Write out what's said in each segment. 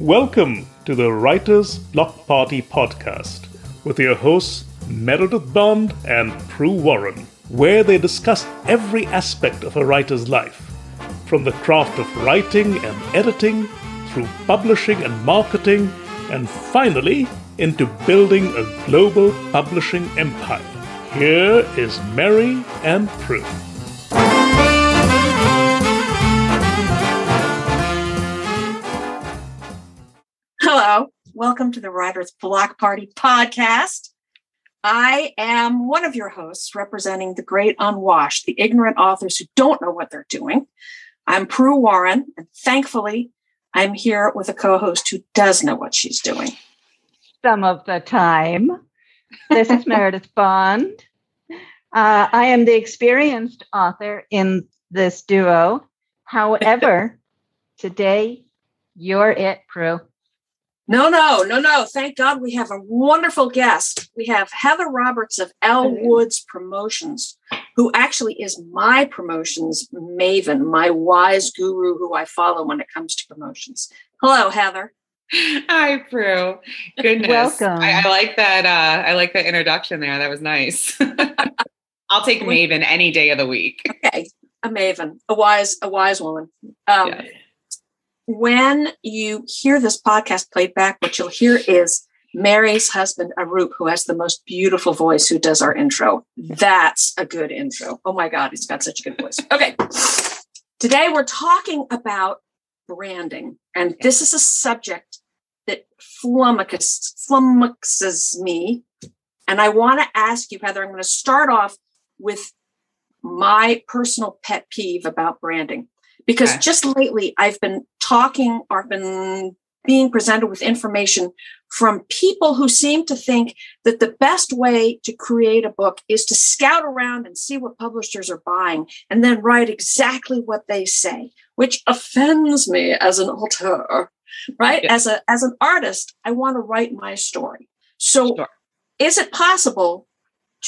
Welcome to the Writers Block Party podcast with your hosts Meredith Bond and Pru Warren, where they discuss every aspect of a writer's life, from the craft of writing and editing, through publishing and marketing, and finally into building a global publishing empire. Here is Merry and Pru. Welcome to the Writers Block Party podcast. I am one of your hosts representing the great unwashed, the ignorant authors who don't know what they're doing. I'm Pru Warren, and thankfully, I'm here with a co host who does know what she's doing. Some of the time. This is Meredith Bond. Uh, I am the experienced author in this duo. However, today you're it, Pru. No, no, no, no. Thank God we have a wonderful guest. We have Heather Roberts of Elle Woods Promotions, who actually is my promotions maven, my wise guru who I follow when it comes to promotions. Hello, Heather. Hi, Pru. Goodness. Welcome. I, I like that. Uh, I like that introduction there. That was nice. I'll take Maven any day of the week. Okay, a maven, a wise, a wise woman. Um, Yeah. When you hear this podcast played back, what you'll hear is Merry's husband, Arup, who has the most beautiful voice, who does our intro. That's a good intro. Oh my God, he's got such a good voice. Okay. Today we're talking about branding, and this is a subject that flummoxes, me. And I want to ask you, Heather, I'm going to start off with my personal pet peeve about branding because Okay. just lately I've been talking or been being presented with information from people who seem to think that the best way to create a book is to scout around and see what publishers are buying and then write exactly what they say, which offends me as an author, right? As a as an artist, I want to write my story. So Sure. is it possible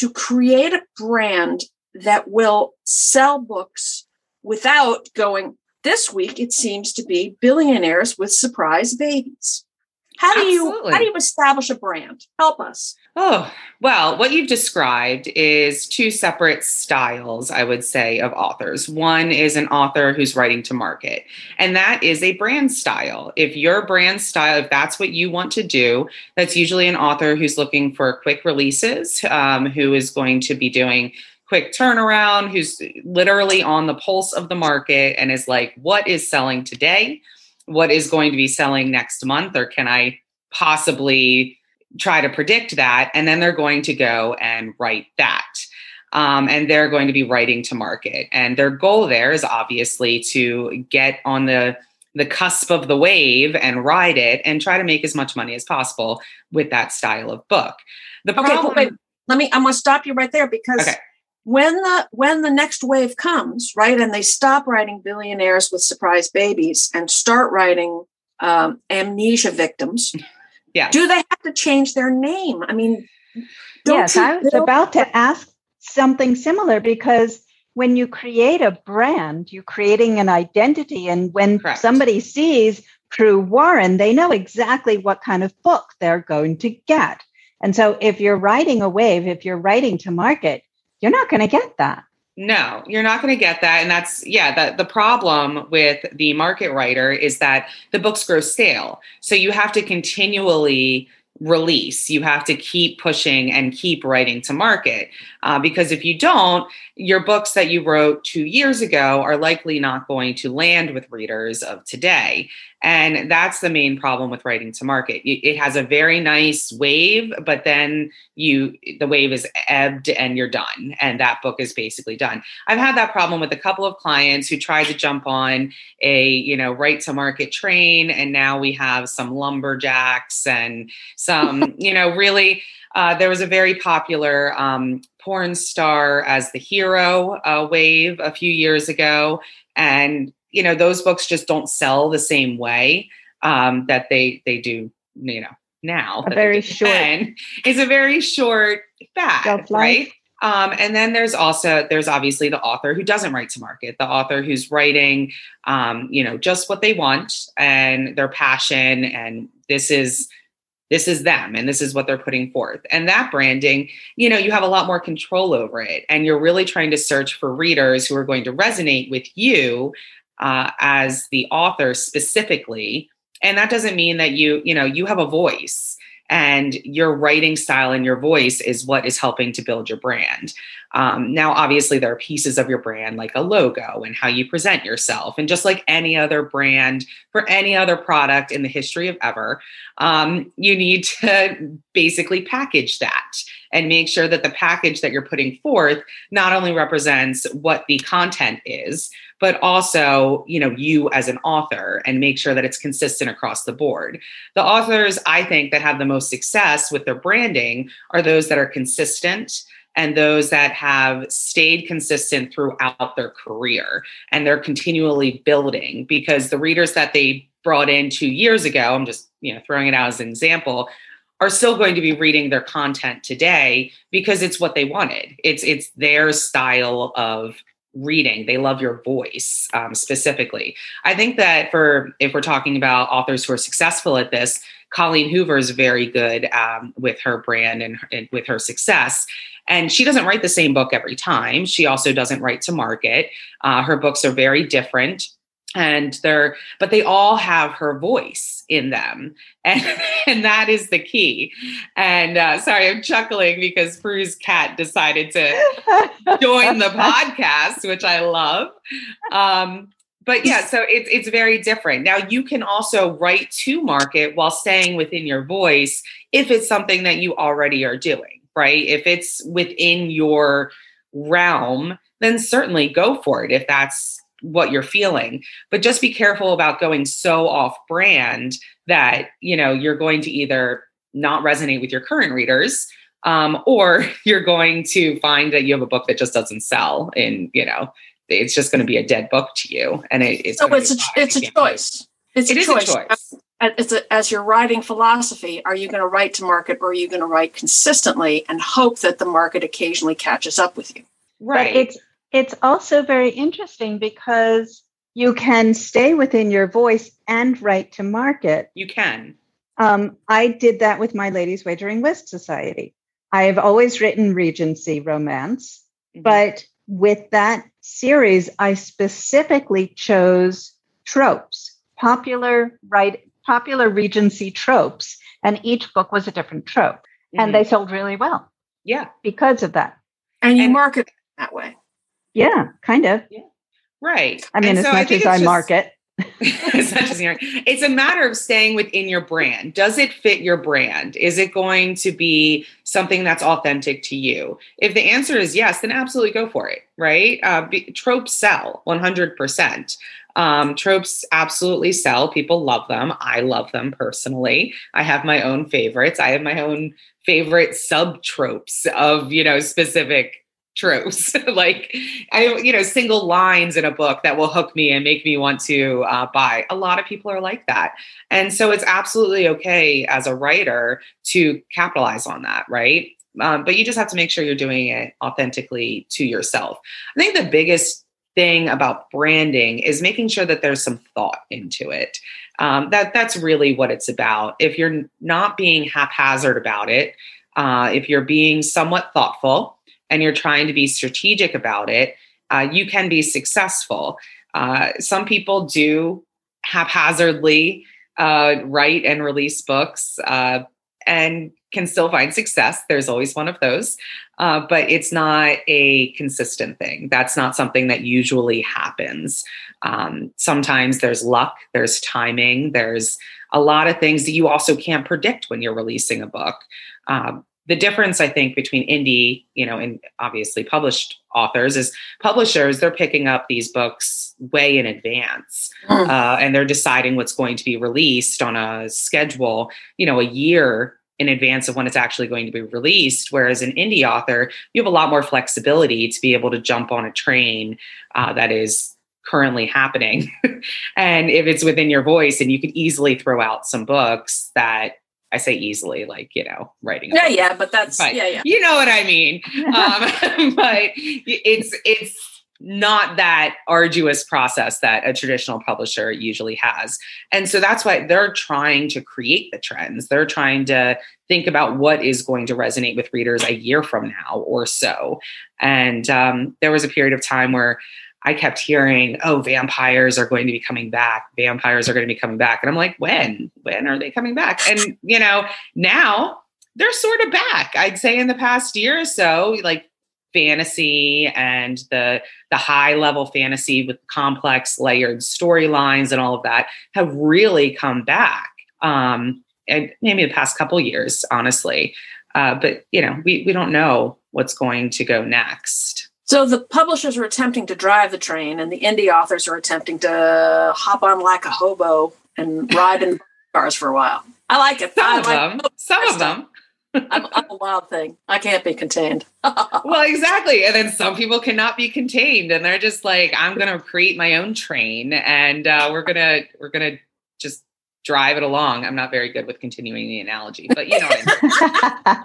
to create a brand that will sell books without going this week it seems to be billionaires with surprise babies how do you how do you establish a brand help us Oh, well, what you've described is two separate styles, I would say, of authors. One is an author who's writing to market, and that is a brand style. If your brand style, if that's what you want to do, that's usually an author who's looking for quick releases, um, who is going to be doing quick turnaround, who's literally on the pulse of the market and is like, what is selling today? What is going to be selling next month? Or can I possibly try to predict that? And then they're going to go and write that. Um, and they're going to be writing to market. And their goal there is obviously to get on the the cusp of the wave and ride it and try to make as much money as possible with that style of book. The okay problem, wait let me i'm going to stop you right there because Okay. When the when the next wave comes right and they stop writing billionaires with surprise babies and start writing um, amnesia victims yeah, do they have to change their name i mean don't yes, I was build- about to ask something similar because when you create a brand, you're creating an identity. And when Correct. somebody sees Pru Warren, they know exactly what kind of book they're going to get. And so if you're writing a wave, if you're writing to market, you're not going to get that. No, you're not going to get that. And that's, yeah, the, the problem with the market writer is that the books grow stale. So you have to continually release. You have to keep pushing and keep writing to market. Uh, because if you don't, your books that you wrote two years ago are likely not going to land with readers of today. And that's the main problem with writing to market. It has a very nice wave, but then you the wave is ebbed and you're done. And that book is basically done. I've had that problem with a couple of clients who tried to jump on a you know right to market train, and now we have some lumberjacks and some you know really. Uh, there was a very popular um, porn star as the hero uh, wave a few years ago, and you know those books just don't sell the same way um, that they they do you know now A very short- it's a very short fad right? Um, and then there's also there's obviously the author who doesn't write to market, the author who's writing, um, you know, just what they want and their passion, and this is this is them and this is what they're putting forth. And that branding you know you have a lot more control over it and you're really trying to search for readers who are going to resonate with you uh, as the author specifically. And that doesn't mean that you you know you have a voice and your writing style and your voice is what is helping to build your brand. Um, now, obviously, there are pieces of your brand like a logo and how you present yourself, and just like any other brand for any other product in the history of ever, um, you need to basically package that and make sure that the package that you're putting forth not only represents what the content is, but also, you know, you as an author and make sure that it's consistent across the board. The authors I think that have the most success with their branding are those that are consistent and those that have stayed consistent throughout their career and they're continually building because the readers that they brought in 2 years ago, I'm just, you know, throwing it out as an example, are still going to be reading their content today because it's what they wanted. It's it's their style of reading. They love your voice um, specifically. I think that for if we're talking about authors who are successful at this colleen hoover is very good um, with her brand and, and with her success. And she doesn't write the same book every time. She also doesn't write to market. Uh, her books are very different and they're but they all have her voice in them. And and that is the key. And uh, sorry i'm chuckling because Pru's cat decided to join the podcast which i love. Um, but yeah so it's it's very different. Now you can also write to market while staying within your voice if it's something that you already are doing right? If it's within your realm then certainly go for it if that's what you're feeling but just be careful about going so off brand that you know you're going to either not resonate with your current readers um, or you're going to find that you have a book that just doesn't sell and you know it's just going to be a dead book to you and it, it's so it's a, it's a choice. It's it a is choice. a choice it's a, as you're writing philosophy are you going to write to market or are you going to write consistently and hope that the market occasionally catches up with you? Right But it's it's also very interesting because you can stay within your voice and write to market. you can Um, I did that with my Ladies Wagering Whist Society. I have always written Regency romance, Mhm. but with that series, I specifically chose tropes, popular right, popular Regency tropes, and each book was a different trope, Mhm. and they sold really well yeah because of that. and you And- market that way Yeah, kind of. Yeah. right. I mean, And as so I much think as I just- market. as much as you're it's a matter of staying within your brand. Does it fit your brand? Is it going to be something that's authentic to you? If the answer is yes then absolutely go for it right? Uh, be, tropes sell 100% um, tropes absolutely sell. People love them. I love them personally. I have my own favorites. I have my own favorite sub tropes of you know specific tropes like i you know single lines in a book that will hook me and make me want to uh, buy. A lot of people are like that. And so it's absolutely okay as a writer to capitalize on that right? Um, but you just have to make sure you're doing it authentically to yourself. I think the biggest thing about branding is making sure that there's some thought into it. Um, that that's really what it's about. If you're not being haphazard about it uh, if you're being somewhat thoughtful and you're trying to be strategic about it, uh, you can be successful. Uh, some people do haphazardly uh, write and release books uh, and can still find success. There's always one of those, uh, but it's not a consistent thing. That's not something that usually happens. Um, sometimes there's luck, there's timing, there's a lot of things that you also can't predict when you're releasing a book. Um, the difference i think between indie you know and obviously published authors is publishers they're picking up these books way in advance Mm. uh, and they're deciding what's going to be released on a schedule you know a year in advance of when it's actually going to be released whereas an indie author you have a lot more flexibility to be able to jump on a train uh, that is currently happening and if it's within your voice and you could easily throw out some books that I say easily, like, you know, writing. Yeah, book. yeah, but that's, but yeah, yeah. You know what I mean? um, but it's, it's, not that arduous process that a traditional publisher usually has. And so that's why they're trying to create the trends. They're trying to think about what is going to resonate with readers a year from now or so. And um, there was a period of time where I kept hearing, oh, vampires are going to be coming back. Vampires are going to be coming back. And I'm like, when? When are they coming back? And, you know, now they're sort of back. I'd say in the past year or so, like fantasy and the the high level fantasy with complex layered storylines and all of that have really come back. Um, and maybe the past couple years, honestly. Uh, but you know, we we don't know what's going to go next. So the publishers are attempting to drive the train, and the indie authors are attempting to hop on like a hobo and ride in cars for a while. I like it. Some I of like them. Some of them. I'm, I'm, a wild thing. I can't be contained. well, exactly. And then some people cannot be contained, and they're just like, I'm going to create my own train, and uh, we're gonna we're gonna just drive it along. I'm not very good with continuing the analogy, but you know what I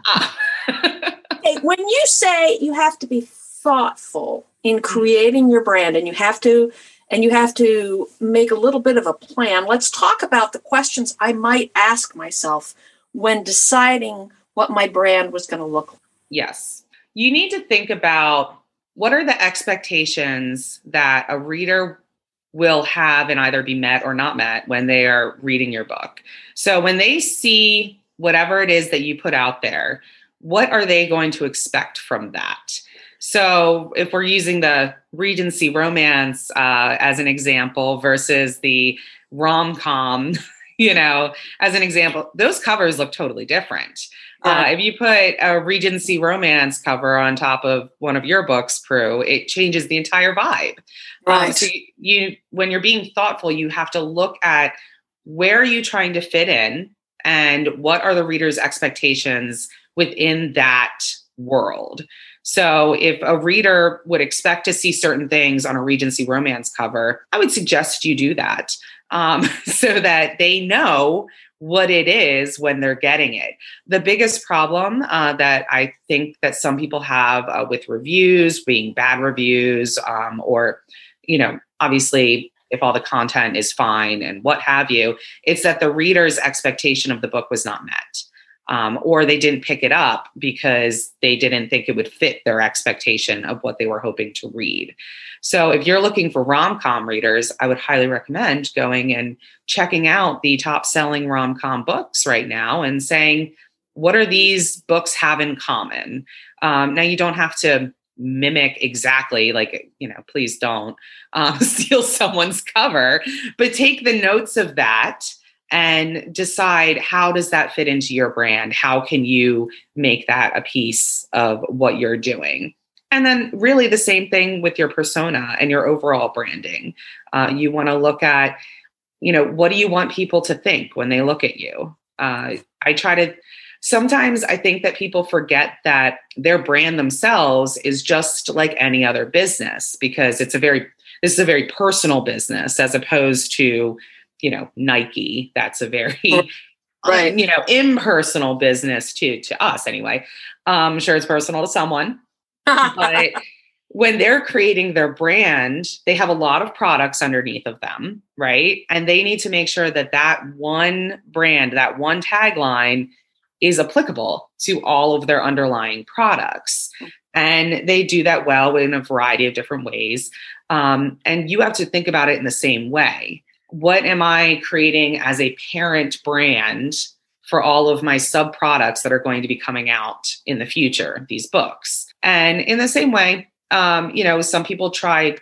mean. hey, when you say you have to be thoughtful in mm-hmm. creating your brand and you have to and you have to make a little bit of a plan, let's talk about the questions I might ask myself when deciding what my brand was going to look like. Yes. You need to think about what are the expectations that a reader will have and either be met or not met when they are reading your book. So when they see whatever it is that you put out there, what are they going to expect from that? So if we're using the Regency romance uh, as an example versus the rom com, you know, as an example, those covers look totally different. Uh, if you put a Regency romance cover on top of one of your books, Pru, it changes the entire vibe. Um, right. Um, so you, you, when you're being thoughtful, you have to look at where are you trying to fit in, and what are the reader's expectations within that world. So if a reader would expect to see certain things on a Regency romance cover, I would suggest you do that um, so that they know what it is when they're getting it. The biggest problem uh, that I think that some people have uh, with reviews being bad reviews, um, or, you know, obviously if all the content is fine and what have you, it's that the reader's expectation of the book was not met um, or they didn't pick it up because they didn't think it would fit their expectation of what they were hoping to read. So, if you're looking for rom com readers, I would highly recommend going and checking out the top selling rom com books right now and saying, what are these books have in common? Um, now, you don't have to mimic exactly like you know please don't um, steal someone's cover but take the notes of that and decide how does that fit into your brand? How can you make that a piece of what you're doing? And then really the same thing with your persona and your overall branding. Uh, you want to look at you know what do you want people to think when they look at you? Uh, i try to sometimes i think that people forget that their brand themselves is just like any other business because it's a very this is a very personal business as opposed to you know nike that's a very right. you know impersonal business to to us anyway. Um, i'm sure it's personal to someone but when they're creating their brand they have a lot of products underneath of them right? And they need to make sure that that one brand that one tagline is applicable to all of their underlying products. And they do that well in a variety of different ways. Um, and you have to think about it in the same way what am I creating as a parent brand for all of my sub products that are going to be coming out in the future, these books? And in the same way, um, you know, some people try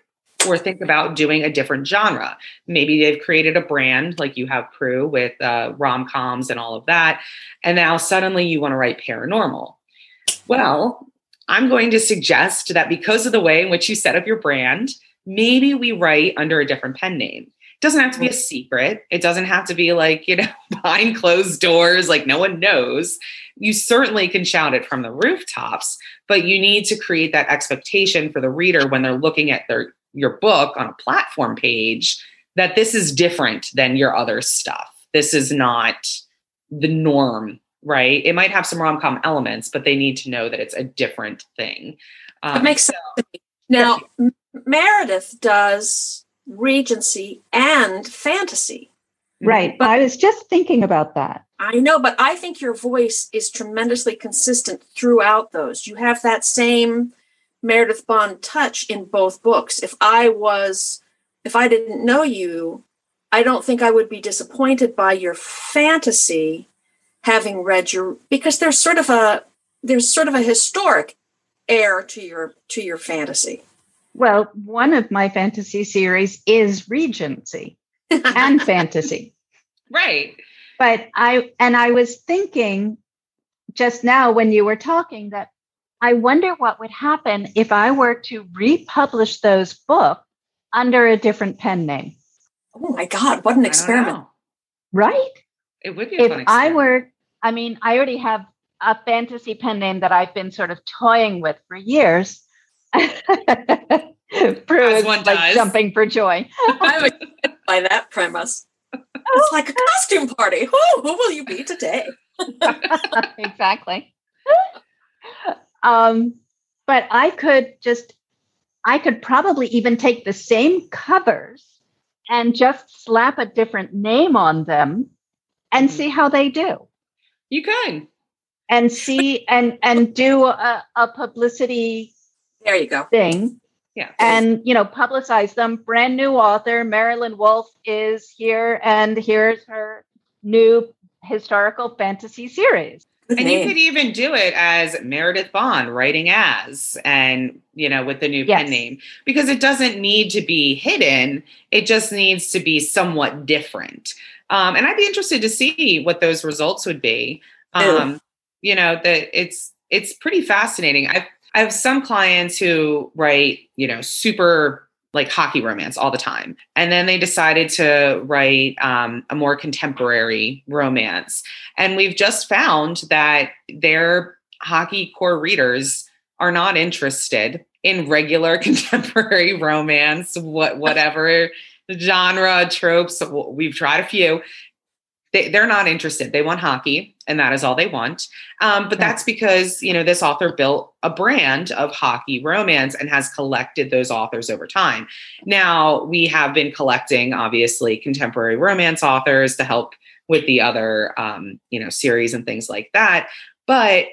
or think about doing a different genre. Maybe they've created a brand like you have Pru with uh, rom coms and all of that. And now suddenly you want to write paranormal. Well, I'm going to suggest that because of the way in which you set up your brand, maybe we write under a different pen name doesn't have to be a secret. It doesn't have to be like, you know, behind closed doors, like no one knows. You certainly can shout it from the rooftops, but you need to create that expectation for the reader when they're looking at their your book on a platform page that this is different than your other stuff. This is not the norm, right? It might have some rom com elements, but they need to know that it's a different thing. Um, it makes sense. Now, Meredith does Regency and fantasy. Mm-hmm. Right. But I was just thinking about that. I know, but I think your voice is tremendously consistent throughout those. You have that same Meredith Bond touch in both books. If I was, if I didn't know you, I don't think I would be disappointed by your fantasy having read your because there's sort of a there's sort of a historic air to your to your fantasy. Well, one of my fantasy series is Regency and fantasy. Right. But I and I was thinking just now when you were talking that I wonder what would happen if I were to republish those books under a different pen name. Oh my God, what an experiment. Right? It would be if I were, I mean, I already have a fantasy pen name that I've been sort of toying with for years. Prue is like does. jumping for joy. I'm by that premise. It's like a costume party. Who, who will you be today? exactly. Um, but I could just, I could probably even take the same covers and just slap a different name on them and mm-hmm. see how they do. You could. And see and and do a, a publicity there you go thing. Yeah. And you know, publicize them. Brand new author, Marilyn Wolfe is here, and here's her new historical fantasy series. Good and name. you could even do it as Meredith Bond writing as, and you know, with the new yes. pen name, because it doesn't need to be hidden. It just needs to be somewhat different. Um, and I'd be interested to see what those results would be. Um, you know, that it's it's pretty fascinating. I've I have some clients who write, you know, super like hockey romance all the time. And then they decided to write um, a more contemporary romance. And we've just found that their hockey core readers are not interested in regular contemporary romance, what whatever genre tropes. We've tried a few they, they're not interested. They want hockey, and that is all they want. Um, but that's because you know this author built a brand of hockey romance and has collected those authors over time. Now we have been collecting, obviously, contemporary romance authors to help with the other um, you know series and things like that. But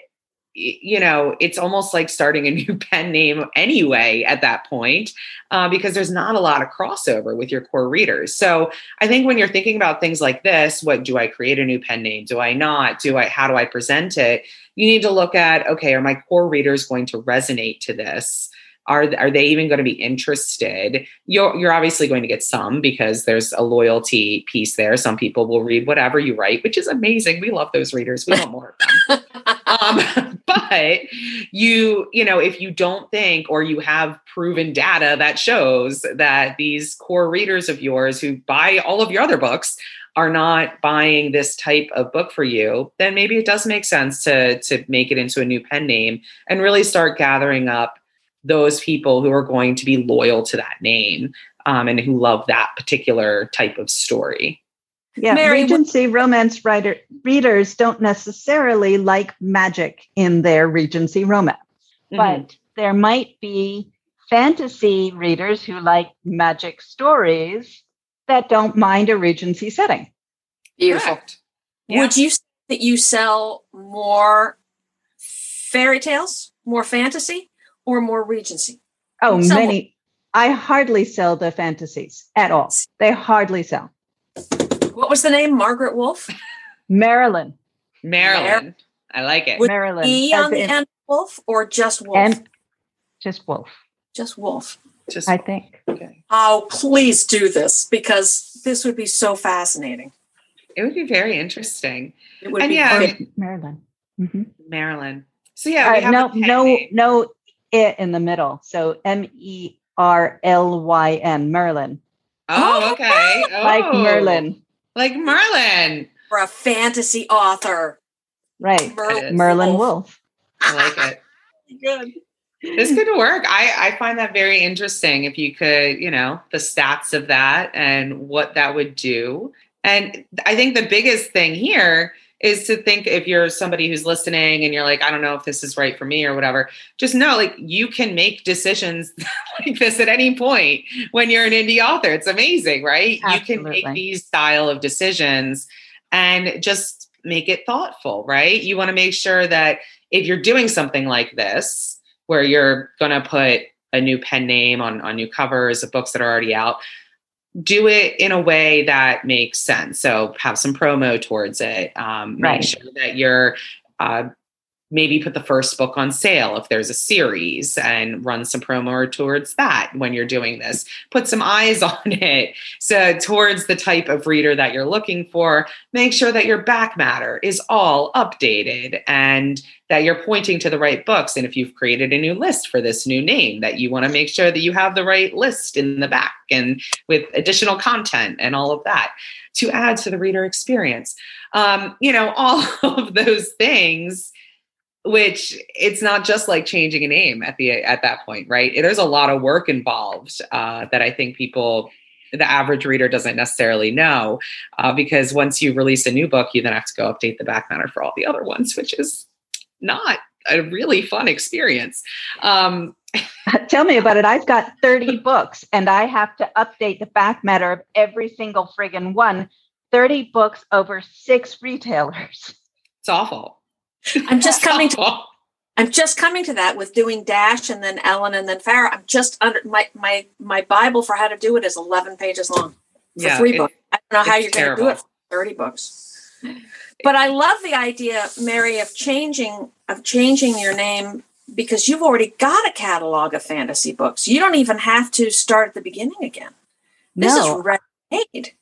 you know, it's almost like starting a new pen name anyway at that point, uh, because there's not a lot of crossover with your core readers. So I think when you're thinking about things like this, what do I create a new pen name? Do I not? Do I, how do I present it? You need to look at, okay, are my core readers going to resonate to this? are are they even going to be interested you're you're obviously going to get some because there's a loyalty piece there some people will read whatever you write which is amazing we love those readers we want more of them um, but you you know if you don't think or you have proven data that shows that these core readers of yours who buy all of your other books are not buying this type of book for you, then maybe it does make sense to to make it into a new pen name and really start gathering up those people who are going to be loyal to that name um, and who love that particular type of story. Yeah, Merry, Regency romance writer readers don't necessarily like magic in their Regency romance, mm-hmm. but there might be fantasy readers who like magic stories that don't mind a Regency setting. Beautiful. Yeah. Would you say that you sell more fairy tales, more fantasy? or more Regency? Oh, many. I hardly sell the fantasies at all. They hardly sell. What was the name? Margaret Wolf? Marilyn. Marilyn. I like it. Would Marilyn. E on the end Wolf or just Wolf? And just Wolf. Just Wolf. Just I think. Okay. Oh, please do this because this would be so fascinating. It would be very interesting. It would and be yeah, Marilyn. Mm-hmm. Marilyn. So yeah, uh, no, no, name. no it in the middle. So M E R L Y N, Merlin. Oh, okay. Oh, like Merlin. Like Merlin. For a fantasy author. Right. Merlin, Merlyn Wolf. I like it. Good. This could work. I, I find that very interesting if you could, you know, the stats of that and what that would do. And I think the biggest thing here is to think if you're somebody who's listening and you're like, I don't know if this is right for me or whatever, just know like you can make decisions like this at any point when you're an indie author. It's amazing, right? Absolutely. You can make these style of decisions and just make it thoughtful, right? You want to make sure that if you're doing something like this, where you're going to put a new pen name on, on new covers of books that are already out, do it in a way that makes sense. So have some promo towards it. Um, Right. Make sure that you're uh, maybe put the first book on sale if there's a series and run some promo towards that when you're doing this. Put some eyes on it. So towards the type of reader that you're looking for, make sure that your back matter is all updated and that you're pointing to the right books. And if you've created a new list for this new name, that you want to make sure that you have the right list in the back and with additional content and all of that to add to the reader experience. Um, you know, all of those things which it's not just like changing a name at the at that point right there's a lot of work involved uh, that i think people the average reader doesn't necessarily know uh, because once you release a new book you then have to go update the back matter for all the other ones which is not a really fun experience um, Tell me about it. I've got 30 books and I have to update the back matter of every single friggin' one. 30 books over six retailers. it's awful I'm just coming to I'm just coming to that with doing Dash and then Ellen and then Farrah. I'm just under my my my Bible for how to do it is 11 pages long for Yeah, three it- books. I don't know how you're going to do it for 30 books. But I love the idea, Merry, of changing of changing your name because you've already got a catalog of fantasy books. You don't even have to start at the beginning again. This No. is ready made.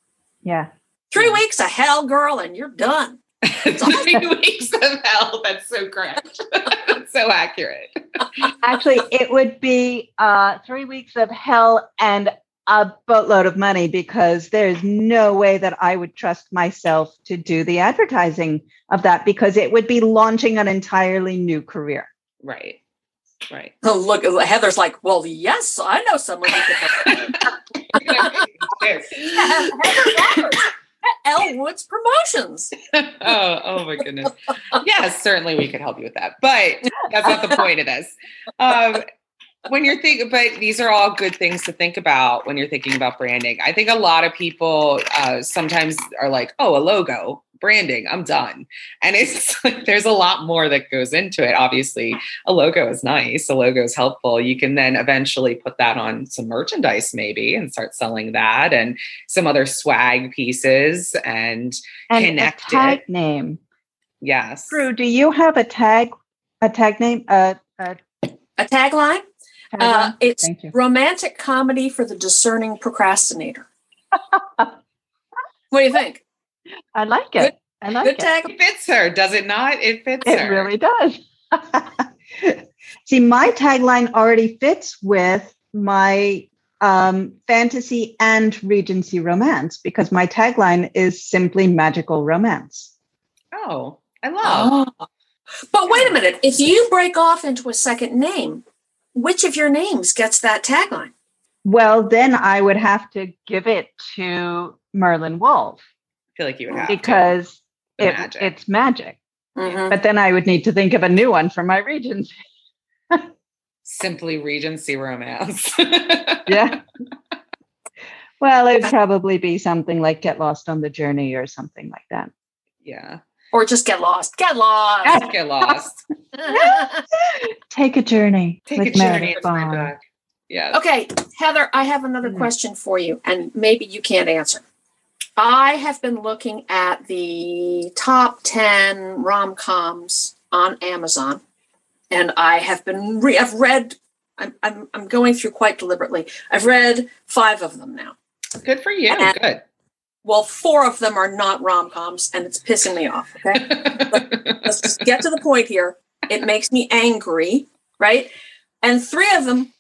Yeah. Three weeks of hell, girl, and you're done. three weeks of hell. That's so correct. That's so accurate. Actually, it would be uh, three weeks of hell and a boatload of money because there's no way that I would trust myself to do the advertising of that because it would be launching an entirely new career. right. Right. Oh, look, Heather's like, well, yes, I know someone who could Roberts, Elle Woods Promotions. oh, oh my goodness. Yes, certainly we could help you with that, but that's not the point of this. Um, when you're thinking, but these are all good things to think about when you're thinking about branding. I think a lot of people uh, sometimes are like, "Oh, a logo, branding, I'm done," and it's like there's a lot more that goes into it. Obviously, a logo is nice, a logo is helpful. You can then eventually put that on some merchandise, maybe, and start selling that, and some other swag pieces, and And Connect a tag it. name. yes, Pru, do you have a tag, a tag name? Uh, a A tagline? Uh, it's romantic comedy for the discerning procrastinator. what do you think? I like it. I like Good it. tag. Fits her, does it not? It fits her. It her. really does. See, my tagline already fits with my um, fantasy and Regency romance because my tagline is simply magical romance. Oh, I love. Oh. But wait a minute. If you break off into a second name, which of your names gets that tagline? Well, then I would have to give it to Merlyn Wolf I feel like you would have because The it, magic. it's magic. Mhm. But then I would need to think of a new one for my Regency. simply Regency romance. Yeah. well, it'd probably be something like Get Lost on the Journey or something like that. yeah. Or just get lost. Get lost. Get lost. Take a journey. Take with a journey Meredith into my Bond. book. Yeah. okay, Heather, I have another Hmm. question for you, and maybe you can't answer. I have been looking at the top 10 rom coms on Amazon, and I have been, re- I've read, I'm, I'm, I'm going through quite deliberately. I've read five of them now. Good for you. And- Good. Well, four of them are not rom coms, and it's pissing me off. Okay. let's just get to the point here. It makes me angry, right? And three of them,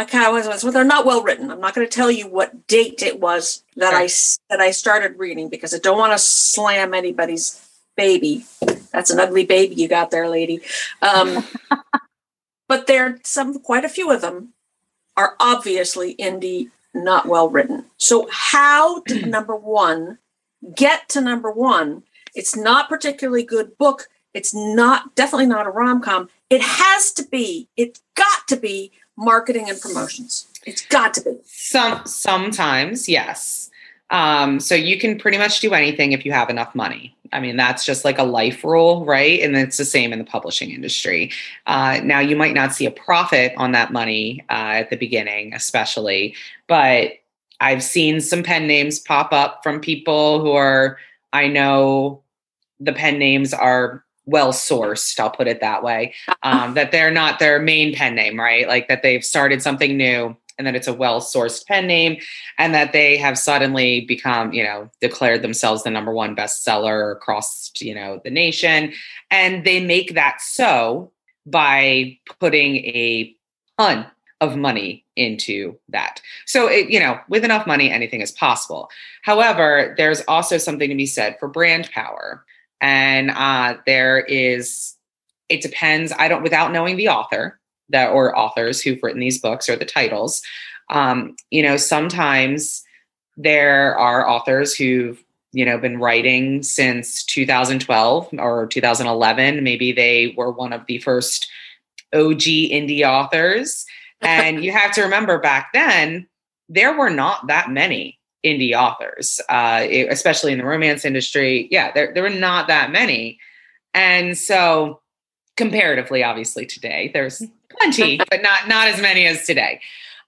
I kind of was, well, they're not well written. I'm not going to tell you what date it was that I s- that I started reading because I don't want to slam anybody's baby. That's an ugly baby you got there, lady. Um, but there, are some quite a few of them are obviously indie, not well written. So how did number one get to number one? It's not particularly good book. It's not definitely not a rom com. It has to be. It's got to be marketing and promotions. It's got to be. Some sometimes, yes. Um, so you can pretty much do anything if you have enough money. I mean, that's just like a life rule, right? And it's the same in the publishing industry. Uh, now, you might not see a profit on that money uh, at the beginning, especially, but I've seen some pen names pop up from people who are, I know the pen names are well sourced i'll put it that way um, that they're not their main pen name right like that they've started something new and that it's a well sourced pen name and that they have suddenly become you know declared themselves the number one bestseller across you know the nation and they make that so by putting a ton of money into that. So, it, you know, with enough money, anything is possible. However, there's also something to be said for brand power and uh, there is it depends i don't without knowing the author that or authors who've written these books or the titles um, you know sometimes there are authors who've you know been writing since 2012 or 2011 maybe they were one of the first og indie authors. And you have to remember back then there were not that many indie authors, uh, especially in the romance industry. Yeah, there, there were not that many. And so comparatively, obviously today, there's plenty, but not, not as many as today.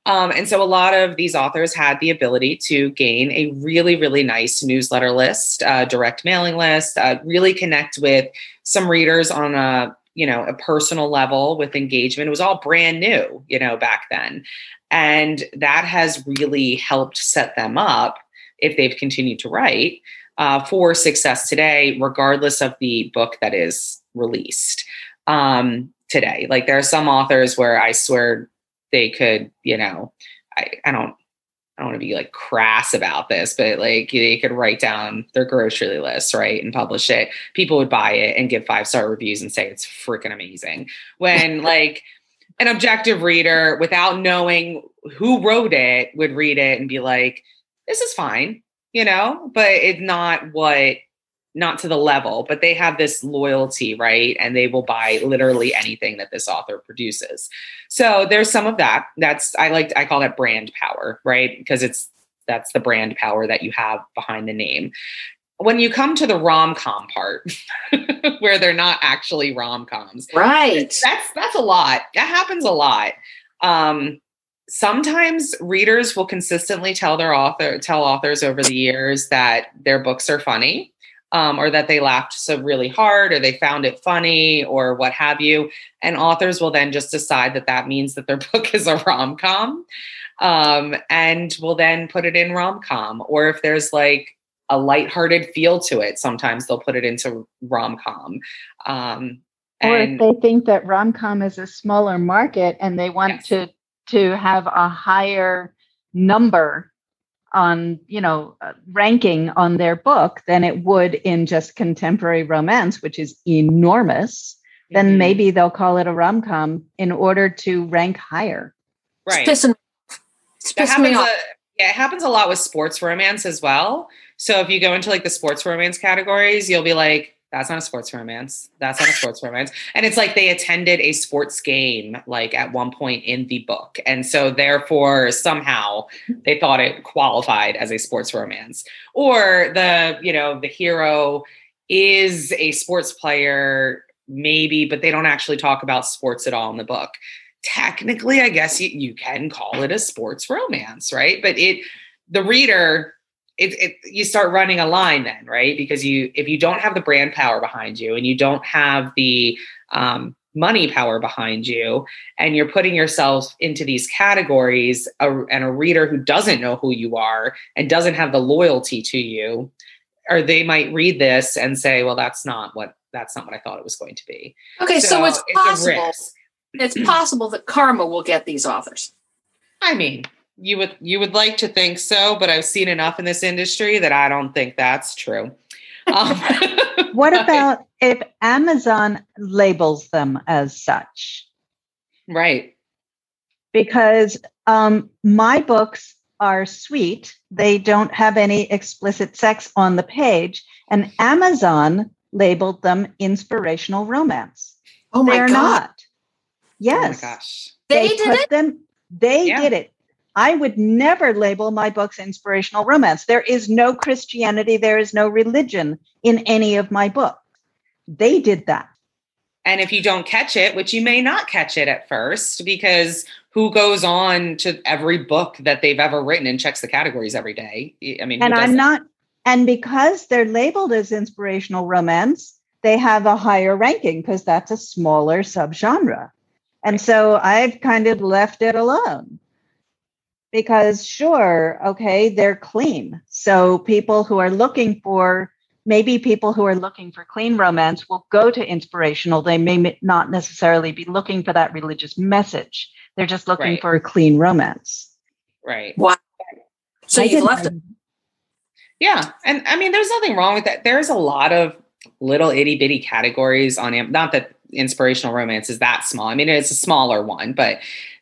Um, and so a lot of these authors had the ability to gain a really, really nice newsletter list, uh, direct mailing list, uh, really connect with some readers on a you know a personal level with engagement. It was all brand new, you know, back then. And that has really helped set them up if they've continued to write uh, for success today, regardless of the book that is released um, today. Like there are some authors where I swear they could, you know, I, I don't I don't want to be like crass about this, but like they could write down their grocery list, right, and publish it. People would buy it and give five star reviews and say it's freaking amazing. When like an objective reader without knowing who wrote it would read it and be like this is fine you know but it's not what not to the level but they have this loyalty right? And they will buy literally anything that this author produces. So there's some of that. That's i like i call that brand power right? Because it's that's the brand power that you have behind the name. When you come to the rom-com part where they're not actually rom-coms right. that's that's a lot. That happens a lot. Um sometimes readers will consistently tell their author tell authors over the years that their books are funny um, or that they laughed so really hard or they found it funny or what have you and authors will then just decide that that means that their book is a rom-com um, and will then put it in rom-com or if there's like a lighthearted feel to it. Sometimes they'll put it into rom com. Um, or if they think that rom com is a smaller market and they want yes. to to have a higher number on you know uh, ranking on their book than it would in just contemporary romance which is enormous mm-hmm. then maybe they'll call it a rom-com in order to rank higher right it's pissing, it's pissing me off. A, yeah, it happens a lot with sports romance as well so if you go into like the sports romance categories, you'll be like, that's not a sports romance. That's not a sports romance. And it's like they attended a sports game like at one point in the book. And so therefore somehow they thought it qualified as a sports romance. Or the, you know, the hero is a sports player maybe, but they don't actually talk about sports at all in the book. Technically, I guess you, you can call it a sports romance, right? But it the reader it, it, you start running a line then, right? Because you if you don't have the brand power behind you and you don't have the um, money power behind you, and you're putting yourself into these categories, a, and a reader who doesn't know who you are and doesn't have the loyalty to you, or they might read this and say, "Well, that's not what that's not what I thought it was going to be." Okay, so, so it's, it's possible. It's possible that karma will get these authors. I mean, you would you would like to think so, but I've seen enough in this industry that I don't think that's true. Um, what about if Amazon labels them as such? Right. Because um, my books are sweet. They don't have any explicit sex on the page. And Amazon labeled them inspirational romance. Oh my They're god. not. Yes. Oh my gosh. They, did put it? Them, they Yeah. did it. I would never label my books inspirational romance. There is no Christianity, there is no religion in any of my books. They did that. And if you don't catch it, which you may not catch it at first, because who goes on to every book that they've ever written and checks the categories every day? I mean, and I'm not, and because they're labeled as inspirational romance, they have a higher ranking because that's a smaller subgenre. And so I've kind of left it alone because, sure, okay, they're clean. So people who are looking for, maybe people who are looking for clean romance will go to inspirational. They may not necessarily be looking for that religious message, they're just looking Right. for a clean romance. right. Wow. So I you left it. Yeah. And I mean, there's nothing wrong with that. There's a lot of little itty bitty categories on Am- not that inspirational romance is that small. I mean, it's a smaller one, but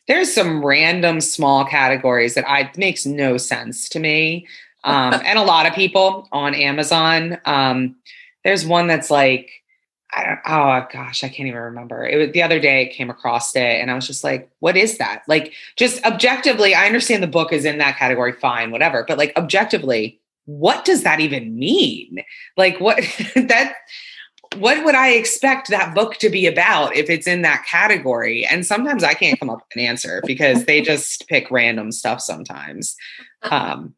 there's some random small categories that I makes no sense to me. Um, and a lot of people on Amazon. Um, there's one that's like, I don't, oh gosh, I can't even remember. It was the other day I came across it and I was just like, what is that? Like, just objectively, I understand the book is in that category, fine, whatever. But like, objectively, what does that even mean? Like, what that, what would I expect that book to be about if it's in that category? And sometimes I can't come up with an answer because they just pick random stuff sometimes. Um,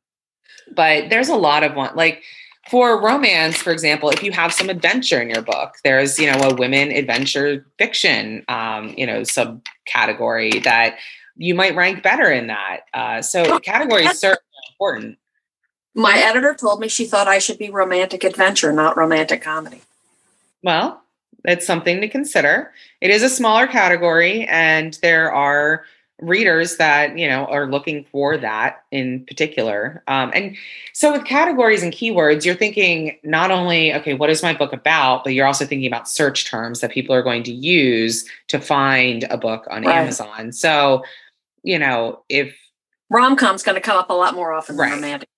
but there's a lot of one, like, for romance, for example, if you have some adventure in your book, there's you know a women adventure fiction, um, you know, subcategory that you might rank better in that. Uh, so categories are certainly important. My editor told me she thought I should be romantic adventure, not romantic comedy. Well, it's something to consider. It is a smaller category, and there are readers that you know are looking for that in particular um, and so with categories and keywords you're thinking not only okay what is my book about but you're also thinking about search terms that people are going to use to find a book on Right. amazon so you know if Rom com's going to come up a lot more often Right. than romantic.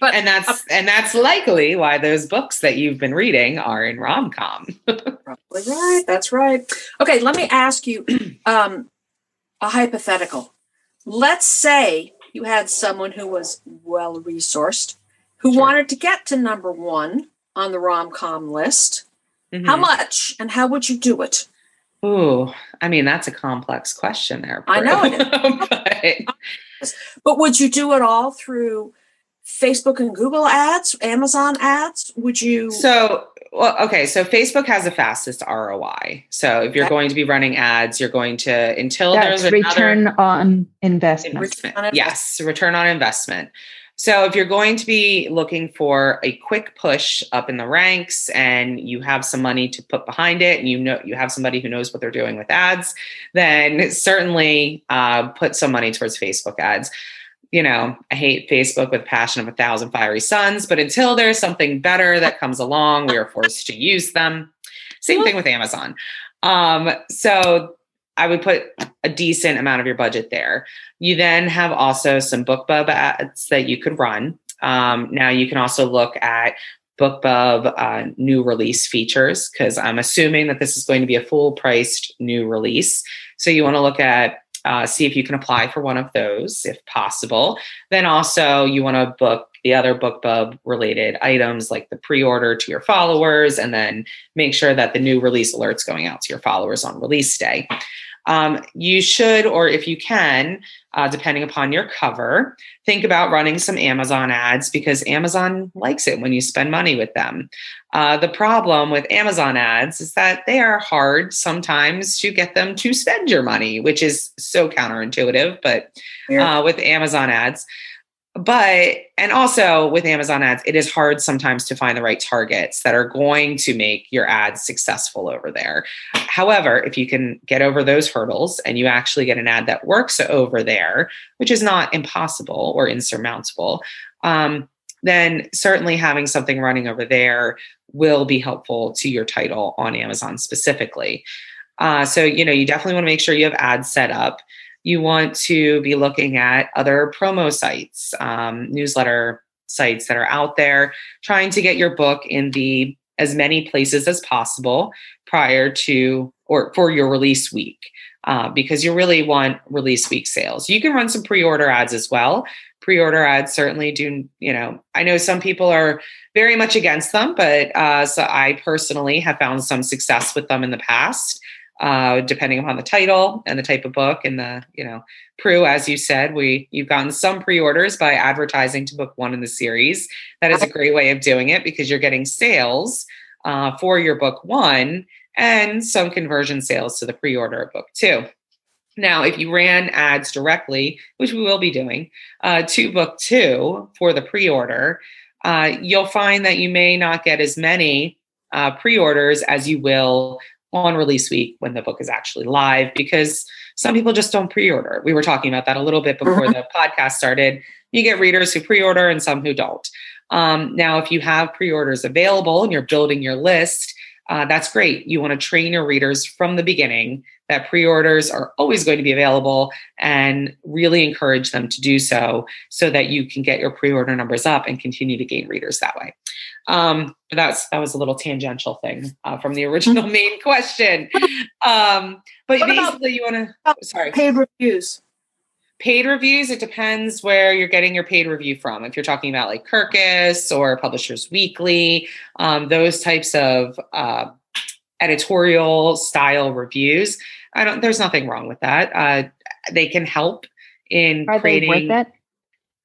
But and that's and that's likely why those books that you've been reading are in rom-com Probably right. That's right. Okay, let me ask you um, a hypothetical. Let's say you had someone who was well resourced, who Sure. wanted to get to number one on the rom com list. How Mhm. much and how would you do it? Ooh, I mean that's a complex question there. I know it but But would you do it all through Facebook and Google ads, Amazon ads? Would you? So, well, okay. So Facebook has the fastest ROI. So if you're Okay. going to be running ads, you're going to until That's there's another return on investment. investment. Return on Yes, return on investment. So if you're going to be looking for a quick push up in the ranks and you have some money to put behind it and you know you have somebody who knows what they're doing with ads, then certainly uh, put some money towards Facebook ads. You know, I hate Facebook with passion of a thousand fiery suns, but until there's something better that comes along, we are forced to use them. Same thing with Amazon. Um, so I would put a decent amount of your budget there. You then have also some BookBub ads that you could run. Um, now you can also look at BookBub uh, new release features because I'm assuming that this is going to be a full priced new release. So you want to look at uh, see if you can apply for one of those if possible. Then also you want to book the other BookBub related items like the pre-order to your followers, and then make sure that the new release alerts going out to your followers on release day. Um, you should, or if you can, uh, depending upon your cover, think about running some Amazon ads because Amazon likes it when you spend money with them. Uh, the problem with Amazon ads is that they are hard sometimes to get them to spend your money, which is so counterintuitive. But uh, with Amazon ads, but and also with Amazon ads, it is hard sometimes to find the right targets that are going to make your ads successful over there. However, if you can get over those hurdles and you actually get an ad that works over there, which is not impossible or insurmountable, um, then certainly having something running over there will be helpful to your title on Amazon specifically. Uh, so, you know, you definitely want to make sure you have ads set up. You want to be looking at other promo sites, um, newsletter sites that are out there, trying to get your book in the as many places as possible prior to or for your release week. Uh, because you really want release week sales. You can run some pre-order ads as well. Pre-order ads certainly do. You know, I know some people are very much against them, but uh, so I personally have found some success with them in the past uh, depending upon the title and the type of book and the you know Pru, as you said, we you've gotten some pre-orders by advertising to book one in the series. That is a great way of doing it because you're getting sales uh, for your book one and some conversion sales to the pre-order of book two. Now, if you ran ads directly, which we will be doing, uh, to book two for the pre-order, uh, you'll find that you may not get as many uh, pre-orders as you will on release week when the book is actually live because some people just don't pre-order. We were talking about that a little bit before mm-hmm. the podcast started. You get readers who pre-order and some who don't. Um, now, if you have pre-orders available and you're building your list, uh, that's great. You want to train your readers from the beginning that pre orders are always going to be available and really encourage them to do so so that you can get your pre order numbers up and continue to gain readers that way. Um, that's that was a little tangential thing uh, from the original main question. Um, but what basically, you want to sorry paid reviews. Paid reviews, it depends where you're getting your paid review from. If you're talking about like Kirkus or Publishers Weekly, um, those types of uh, editorial style reviews, I don't. There's nothing wrong with that. Uh, they can help in Are creating. They worth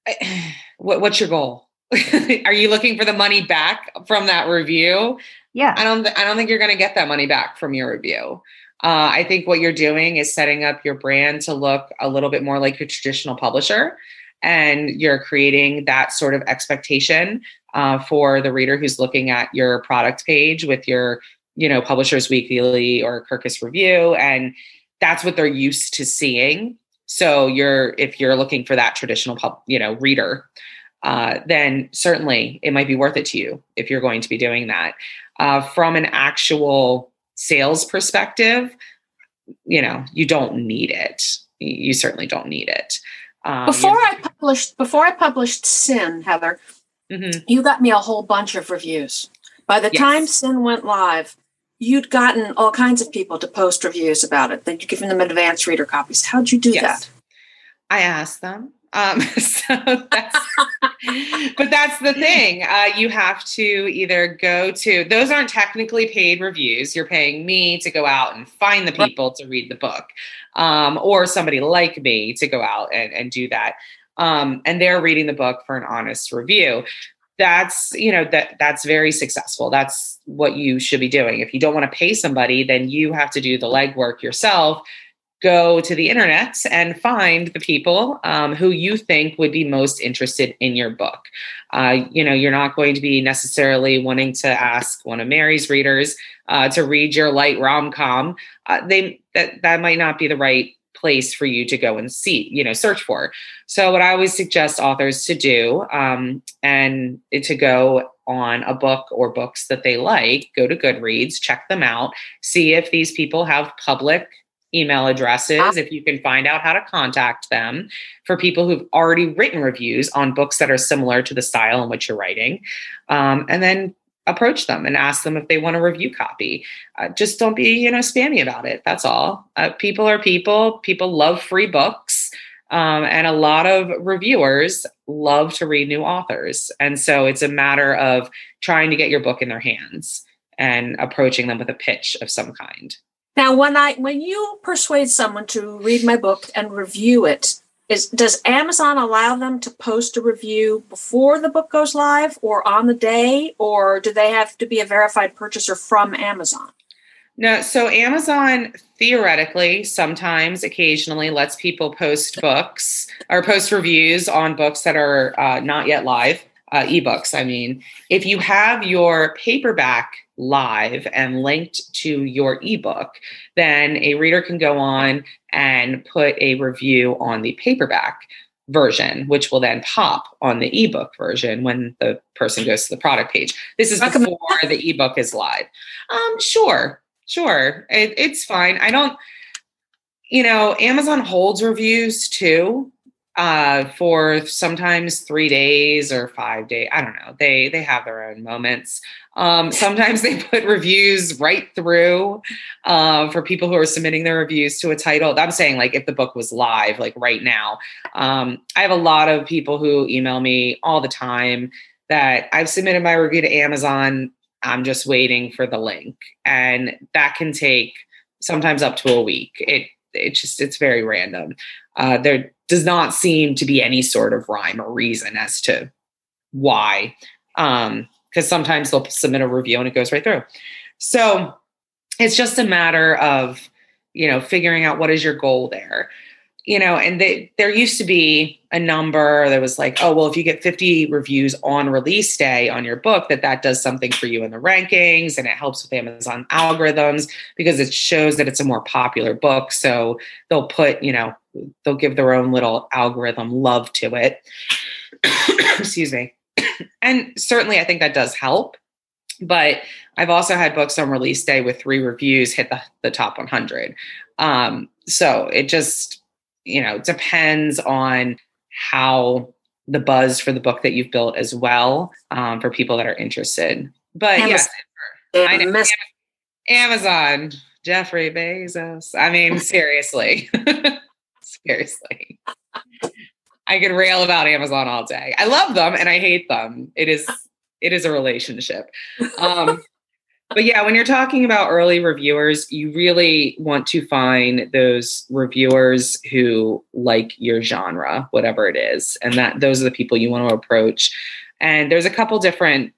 it? What, what's your goal? Are you looking for the money back from that review? Yeah. I don't. Th- I don't think you're going to get that money back from your review. Uh, I think what you're doing is setting up your brand to look a little bit more like your traditional publisher, and you're creating that sort of expectation uh, for the reader who's looking at your product page with your, you know, Publishers Weekly or Kirkus Review, and that's what they're used to seeing. So you're if you're looking for that traditional pub, you know, reader, uh, then certainly it might be worth it to you if you're going to be doing that. Uh, from an actual sales perspective, you know, you don't need it. You certainly don't need it. Um, before I published, before I published Sin, Heather, mm-hmm. you got me a whole bunch of reviews. By the yes. time Sin went live, you'd gotten all kinds of people to post reviews about it. Then you given them advanced reader copies. How'd you do yes. that? I asked them. Um, so that's, but that's the thing. Uh, you have to either go to, those aren't technically paid reviews. You're paying me to go out and find the people to read the book, um, or somebody like me to go out and, and do that. Um, and they're reading the book for an honest review. That's, you know, that that's very successful. That's what you should be doing. If you don't want to pay somebody, then you have to do the legwork yourself go to the internet and find the people um, who you think would be most interested in your book. Uh, you know, you're not going to be necessarily wanting to ask one of Merry's readers uh, to read your light rom com. Uh, they that that might not be the right place for you to go and see, you know, search for. So, what I always suggest authors to do, um, and to go on a book or books that they like, go to Goodreads, check them out, see if these people have public email addresses if you can find out how to contact them for people who've already written reviews on books that are similar to the style in which you're writing um, and then approach them and ask them if they want a review copy. Uh, just don't be you know spammy about it that's all. Uh, people are people. People love free books um, and a lot of reviewers love to read new authors and so it's a matter of trying to get your book in their hands and approaching them with a pitch of some kind now, when I when you persuade someone to read my book and review it, is does Amazon allow them to post a review before the book goes live or on the day, or do they have to be a verified purchaser from Amazon? No, so Amazon theoretically sometimes occasionally lets people post books or post reviews on books that are uh, not yet live uh, ebooks. I mean, if you have your paperback live and linked to your ebook, then a reader can go on and put a review on the paperback version, which will then pop on the ebook version when the person goes to the product page. This is before the ebook is live. Um, sure, sure, it, it's fine. I don't you know, Amazon holds reviews too uh, for sometimes three days or five days. I don't know. They they have their own moments. Um, sometimes they put reviews right through uh, for people who are submitting their reviews to a title. I'm saying like if the book was live, like right now. Um, I have a lot of people who email me all the time that I've submitted my review to Amazon. I'm just waiting for the link, and that can take sometimes up to a week. It it just it's very random. Uh, there does not seem to be any sort of rhyme or reason as to why. Um, because sometimes they'll submit a review and it goes right through. So it's just a matter of, you know, figuring out what is your goal there. You know, and they, there used to be a number that was like, oh, well, if you get 50 reviews on release day on your book, that that does something for you in the rankings and it helps with Amazon algorithms because it shows that it's a more popular book. So they'll put, you know, they'll give their own little algorithm love to it. Excuse me. and certainly I think that does help. But I've also had books on release day with three reviews hit the, the top 100. Um, so it just, you know, depends on how the buzz for the book that you've built as well um, for people that are interested. But Amazon. yes, I know, Amazon, Jeffrey Bezos. I mean, seriously. Seriously. I could rail about Amazon all day. I love them and I hate them. It is it is a relationship. Um, but yeah, when you're talking about early reviewers, you really want to find those reviewers who like your genre, whatever it is, and that those are the people you want to approach. And there's a couple different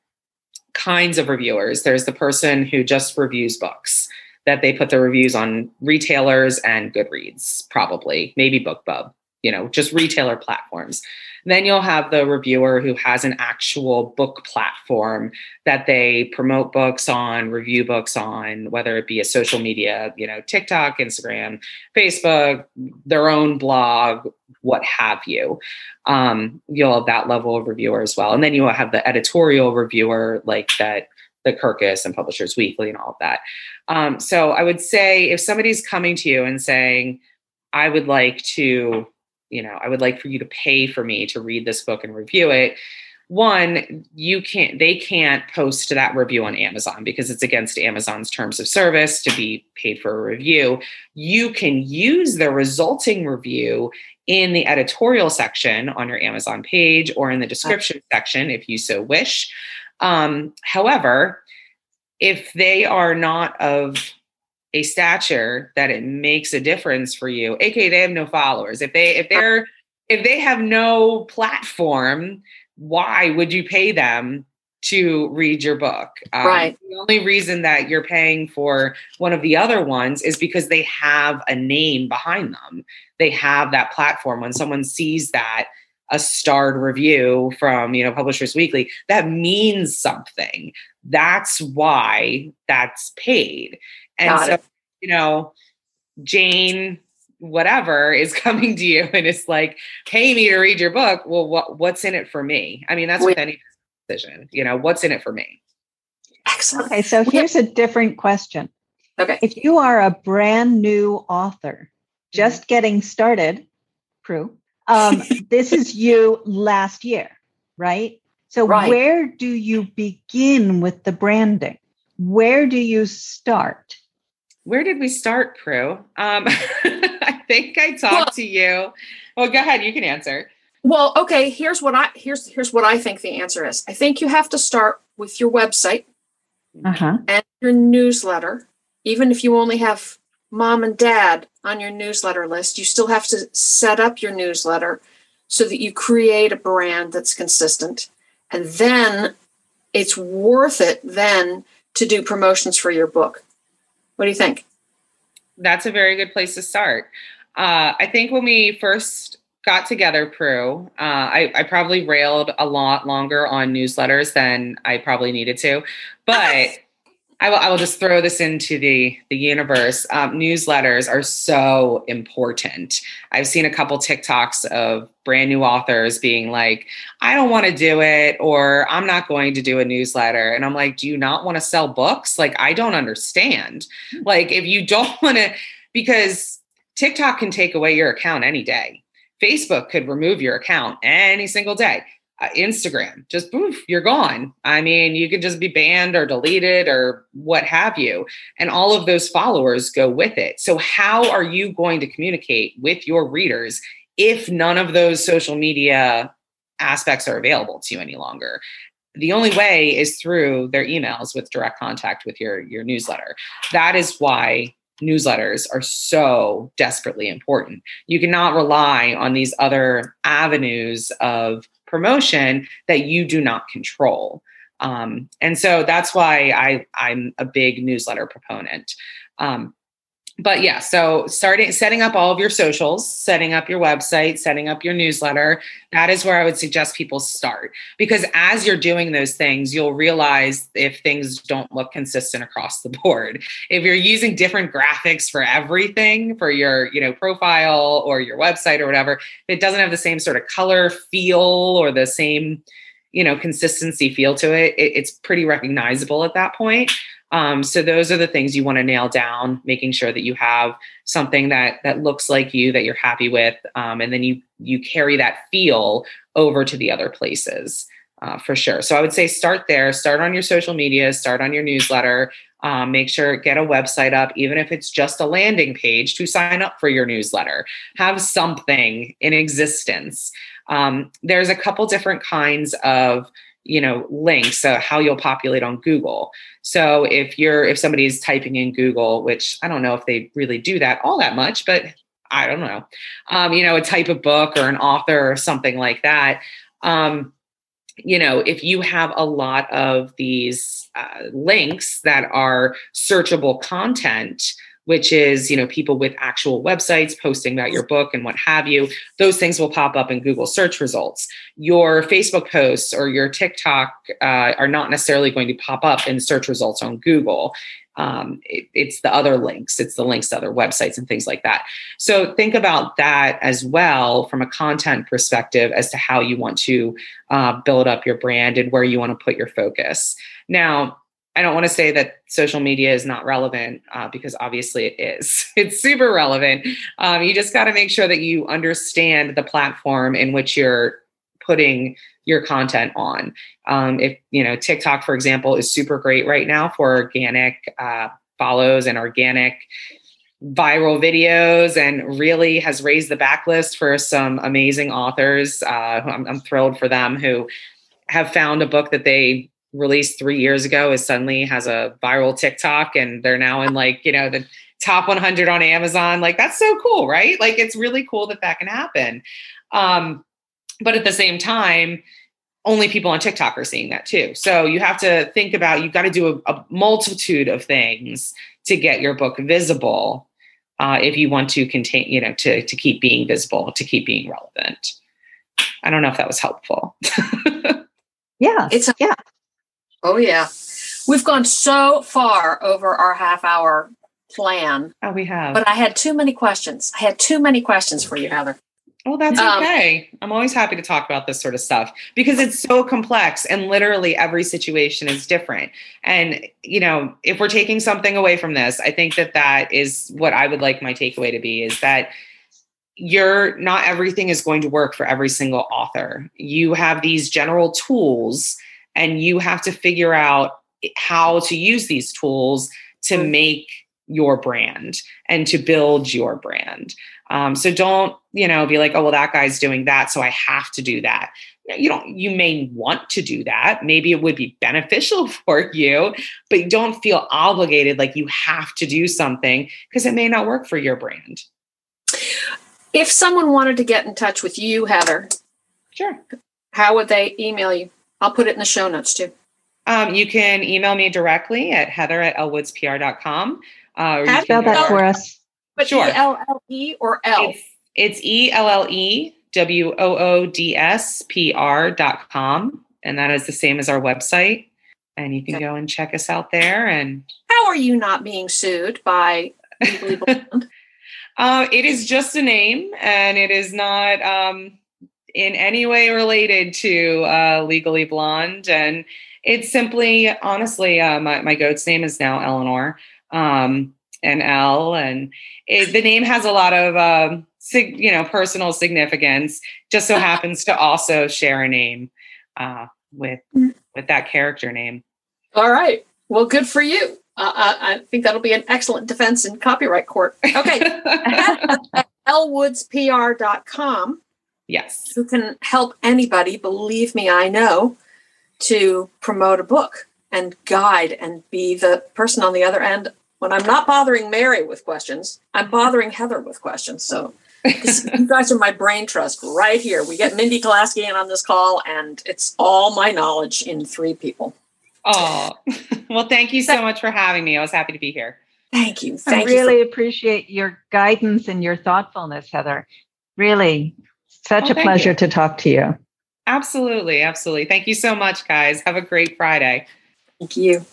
kinds of reviewers. There's the person who just reviews books that they put the reviews on retailers and Goodreads, probably, maybe BookBub, you know, just retailer platforms. Then you'll have the reviewer who has an actual book platform that they promote books on, review books on, whether it be a social media, you know, TikTok, Instagram, Facebook, their own blog, what have you. Um, you'll have that level of reviewer as well. And then you will have the editorial reviewer like that the Kirkus and Publishers Weekly and all of that. Um, so I would say if somebody's coming to you and saying, I would like to, you know, I would like for you to pay for me to read this book and review it. One, you can't, they can't post that review on Amazon because it's against Amazon's terms of service to be paid for a review. You can use the resulting review in the editorial section on your Amazon page or in the description section if you so wish. Um, however, if they are not of a stature that it makes a difference for you, aka they have no followers, if they if they're if they have no platform, why would you pay them to read your book. Um, right. The only reason that you're paying for one of the other ones is because they have a name behind them. They have that platform. When someone sees that, a starred review from you know publishers weekly that means something. That's why that's paid. And Got so it. you know jane whatever is coming to you and it's like pay me to read your book. Well what, what's in it for me? I mean that's with any decision you know what's in it for me? Excellent. Okay so here's a different question. Okay. If you are a brand new author just mm-hmm. getting started Pru um, this is you last year, right? So, right. where do you begin with the branding? Where do you start? Where did we start, Pru? Um, I think I talked well, to you. Well, go ahead. You can answer. Well, okay. Here's what I here's here's what I think the answer is. I think you have to start with your website uh-huh. and your newsletter, even if you only have mom and dad on your newsletter list. You still have to set up your newsletter so that you create a brand that's consistent. And then it's worth it then to do promotions for your book. What do you think? That's a very good place to start. Uh, I think when we first got together, Pru, uh, I, I, probably railed a lot longer on newsletters than I probably needed to. But I will, I will just throw this into the the universe. Um, newsletters are so important. I've seen a couple TikToks of brand new authors being like, "I don't want to do it," or "I'm not going to do a newsletter," and I'm like, "Do you not want to sell books?" Like, I don't understand. Hmm. Like, if you don't want to, because TikTok can take away your account any day. Facebook could remove your account any single day. Uh, Instagram, just poof, you're gone. I mean, you could just be banned or deleted or what have you. And all of those followers go with it. So, how are you going to communicate with your readers if none of those social media aspects are available to you any longer? The only way is through their emails with direct contact with your, your newsletter. That is why newsletters are so desperately important. You cannot rely on these other avenues of promotion that you do not control. Um, and so that's why I, I'm a big newsletter proponent. Um, but yeah, so starting setting up all of your socials, setting up your website, setting up your newsletter, that is where I would suggest people start. Because as you're doing those things, you'll realize if things don't look consistent across the board. If you're using different graphics for everything, for your, you know, profile or your website or whatever, it doesn't have the same sort of color feel or the same, you know, consistency feel to it, it it's pretty recognizable at that point. Um, so those are the things you want to nail down, making sure that you have something that that looks like you that you're happy with, um, and then you you carry that feel over to the other places uh, for sure. So I would say start there, start on your social media, start on your newsletter. Um, make sure get a website up, even if it's just a landing page to sign up for your newsletter. Have something in existence. Um, there's a couple different kinds of you know links uh, how you'll populate on google. So if you're if somebody's typing in google which i don't know if they really do that all that much but i don't know um, you know a type of book or an author or something like that um, you know if you have a lot of these uh, links that are searchable content which is you know people with actual websites posting about your book and what have you those things will pop up in google search results. Your facebook posts or your tiktok uh, are not necessarily going to pop up in search results on google. Um, it, it's the other links. It's the links to other websites and things like that. So think about that as well from a content perspective as to how you want to uh, build up your brand and where you want to put your focus. Now I don't want to say that social media is not relevant uh, because obviously it is. It's super relevant. Um, you just got to make sure that you understand the platform in which you're putting your content on. Um, if you know TikTok, for example, is super great right now for organic uh, follows and organic viral videos, and really has raised the backlist for some amazing authors. Uh, I'm, I'm thrilled for them who have found a book that they released three years ago is suddenly has a viral TikTok and they're now in like, you know, the top 100 on Amazon. Like that's so cool, right? Like it's really cool that that can happen. Um, but at the same time, only people on TikTok are seeing that too. So you have to think about you've got to do a, a multitude of things to get your book visible uh, if you want to contain, you know, to to keep being visible, to keep being relevant. I don't know if that was helpful. yeah, it's yeah. Oh, yeah. We've gone so far over our half hour plan. Oh, we have. But I had too many questions. I had too many questions for you, Heather. Oh, that's um, okay. I'm always happy to talk about this sort of stuff because it's so complex and literally every situation is different. And, you know, if we're taking something away from this, I think that that is what I would like my takeaway to be is that you're not everything is going to work for every single author. You have these general tools and you have to figure out how to use these tools to mm. make your brand and to build your brand. Um, so don't, you know, be like, oh, well, that guy's doing that. So I have to do that. You don't, you may want to do that. Maybe it would be beneficial for you, but don't feel obligated like you have to do something because it may not work for your brand. If someone wanted to get in touch with you, Heather, sure. How would they email you? I'll put it in the show notes too. Um, you can email me directly at heather at ellewoodspr.com. Uh, Spell that for us. But sure. E-L-L-E or L? It's, it's E-L-L-E W-O-O-D-S-P-R dot com. And that is the same as our website. And you can okay. go and check us out there. And how are you not being sued by Legally uh, it is just a name and it is not um, in any way related to uh, Legally Blonde. And it's simply, honestly, uh, my, my goat's name is now Eleanor. Um, and L, and it, the name has a lot of um, sig- you know personal significance. Just so happens to also share a name uh, with with that character name. All right. Well, good for you. Uh, I, I think that'll be an excellent defense in copyright court. Okay. ellewoodspr.com yes. who can help anybody, believe me, I know, to promote a book and guide and be the person on the other end. When I'm not bothering Merry with questions, I'm bothering Heather with questions. So you guys are my brain trust right here. We get Mindy Kolaski in on this call, and it's all my knowledge in three people. Oh, well, thank you so much for having me. I was happy to be here. Thank you. I really you. appreciate your guidance and your thoughtfulness, Heather. Really, such Oh, a pleasure you. to talk to you. Absolutely. Absolutely. Thank you so much, guys. Have a great Friday. Thank you.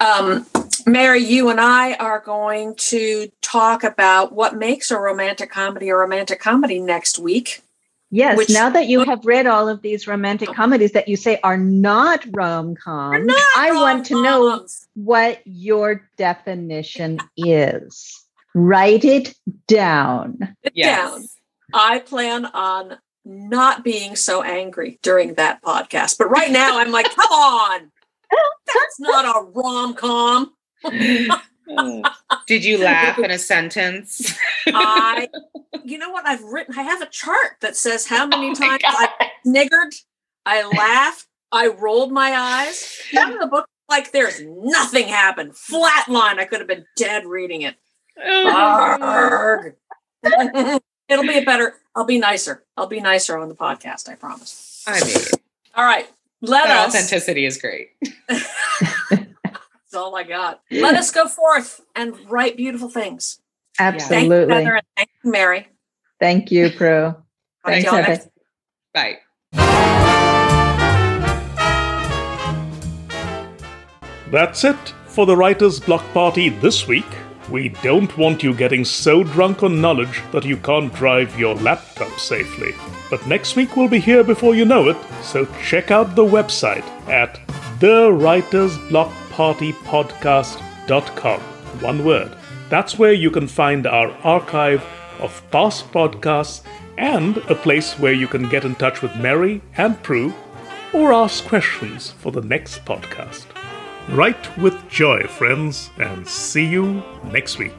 Um, Merry, you and I are going to talk about what makes a romantic comedy a romantic comedy next week. Yes, Which- now that you have read all of these romantic comedies that you say are not rom com, Not I want to know what your definition is. Write it down. Sit Yes. down. I plan on not being so angry during that podcast. But right now, I'm like, come on. That's not a rom com. Did you laugh in a sentence? I, you know what? I've written, I have a chart that says how oh many Oh times God. I sniggered, I laughed, I rolled my eyes. Down in the book, like there's nothing happened. Flat line. I could have been dead reading it. Oh Arrgh. It'll be a better, I'll be nicer. I'll be nicer on the podcast, I promise. I mean, All right. Let that us. authenticity is great. That's all I got. Let us go forth and write beautiful things. Thank you, Absolutely. Heather, and thank you, Merry. Thank you, Pru. Talk Thanks, to y'all Heather. next Bye. That's it for the Writer's Block Party this week. We don't want you getting so drunk on knowledge that you can't drive your laptop safely. But next week we'll be here before you know it, so check out the website at thewritersblockpartypodcast.com. One word. That's where you can find our archive of past podcasts and a place where you can get in touch with Merry and Pru or ask questions for the next podcast. Write with joy, friends, and see you next week.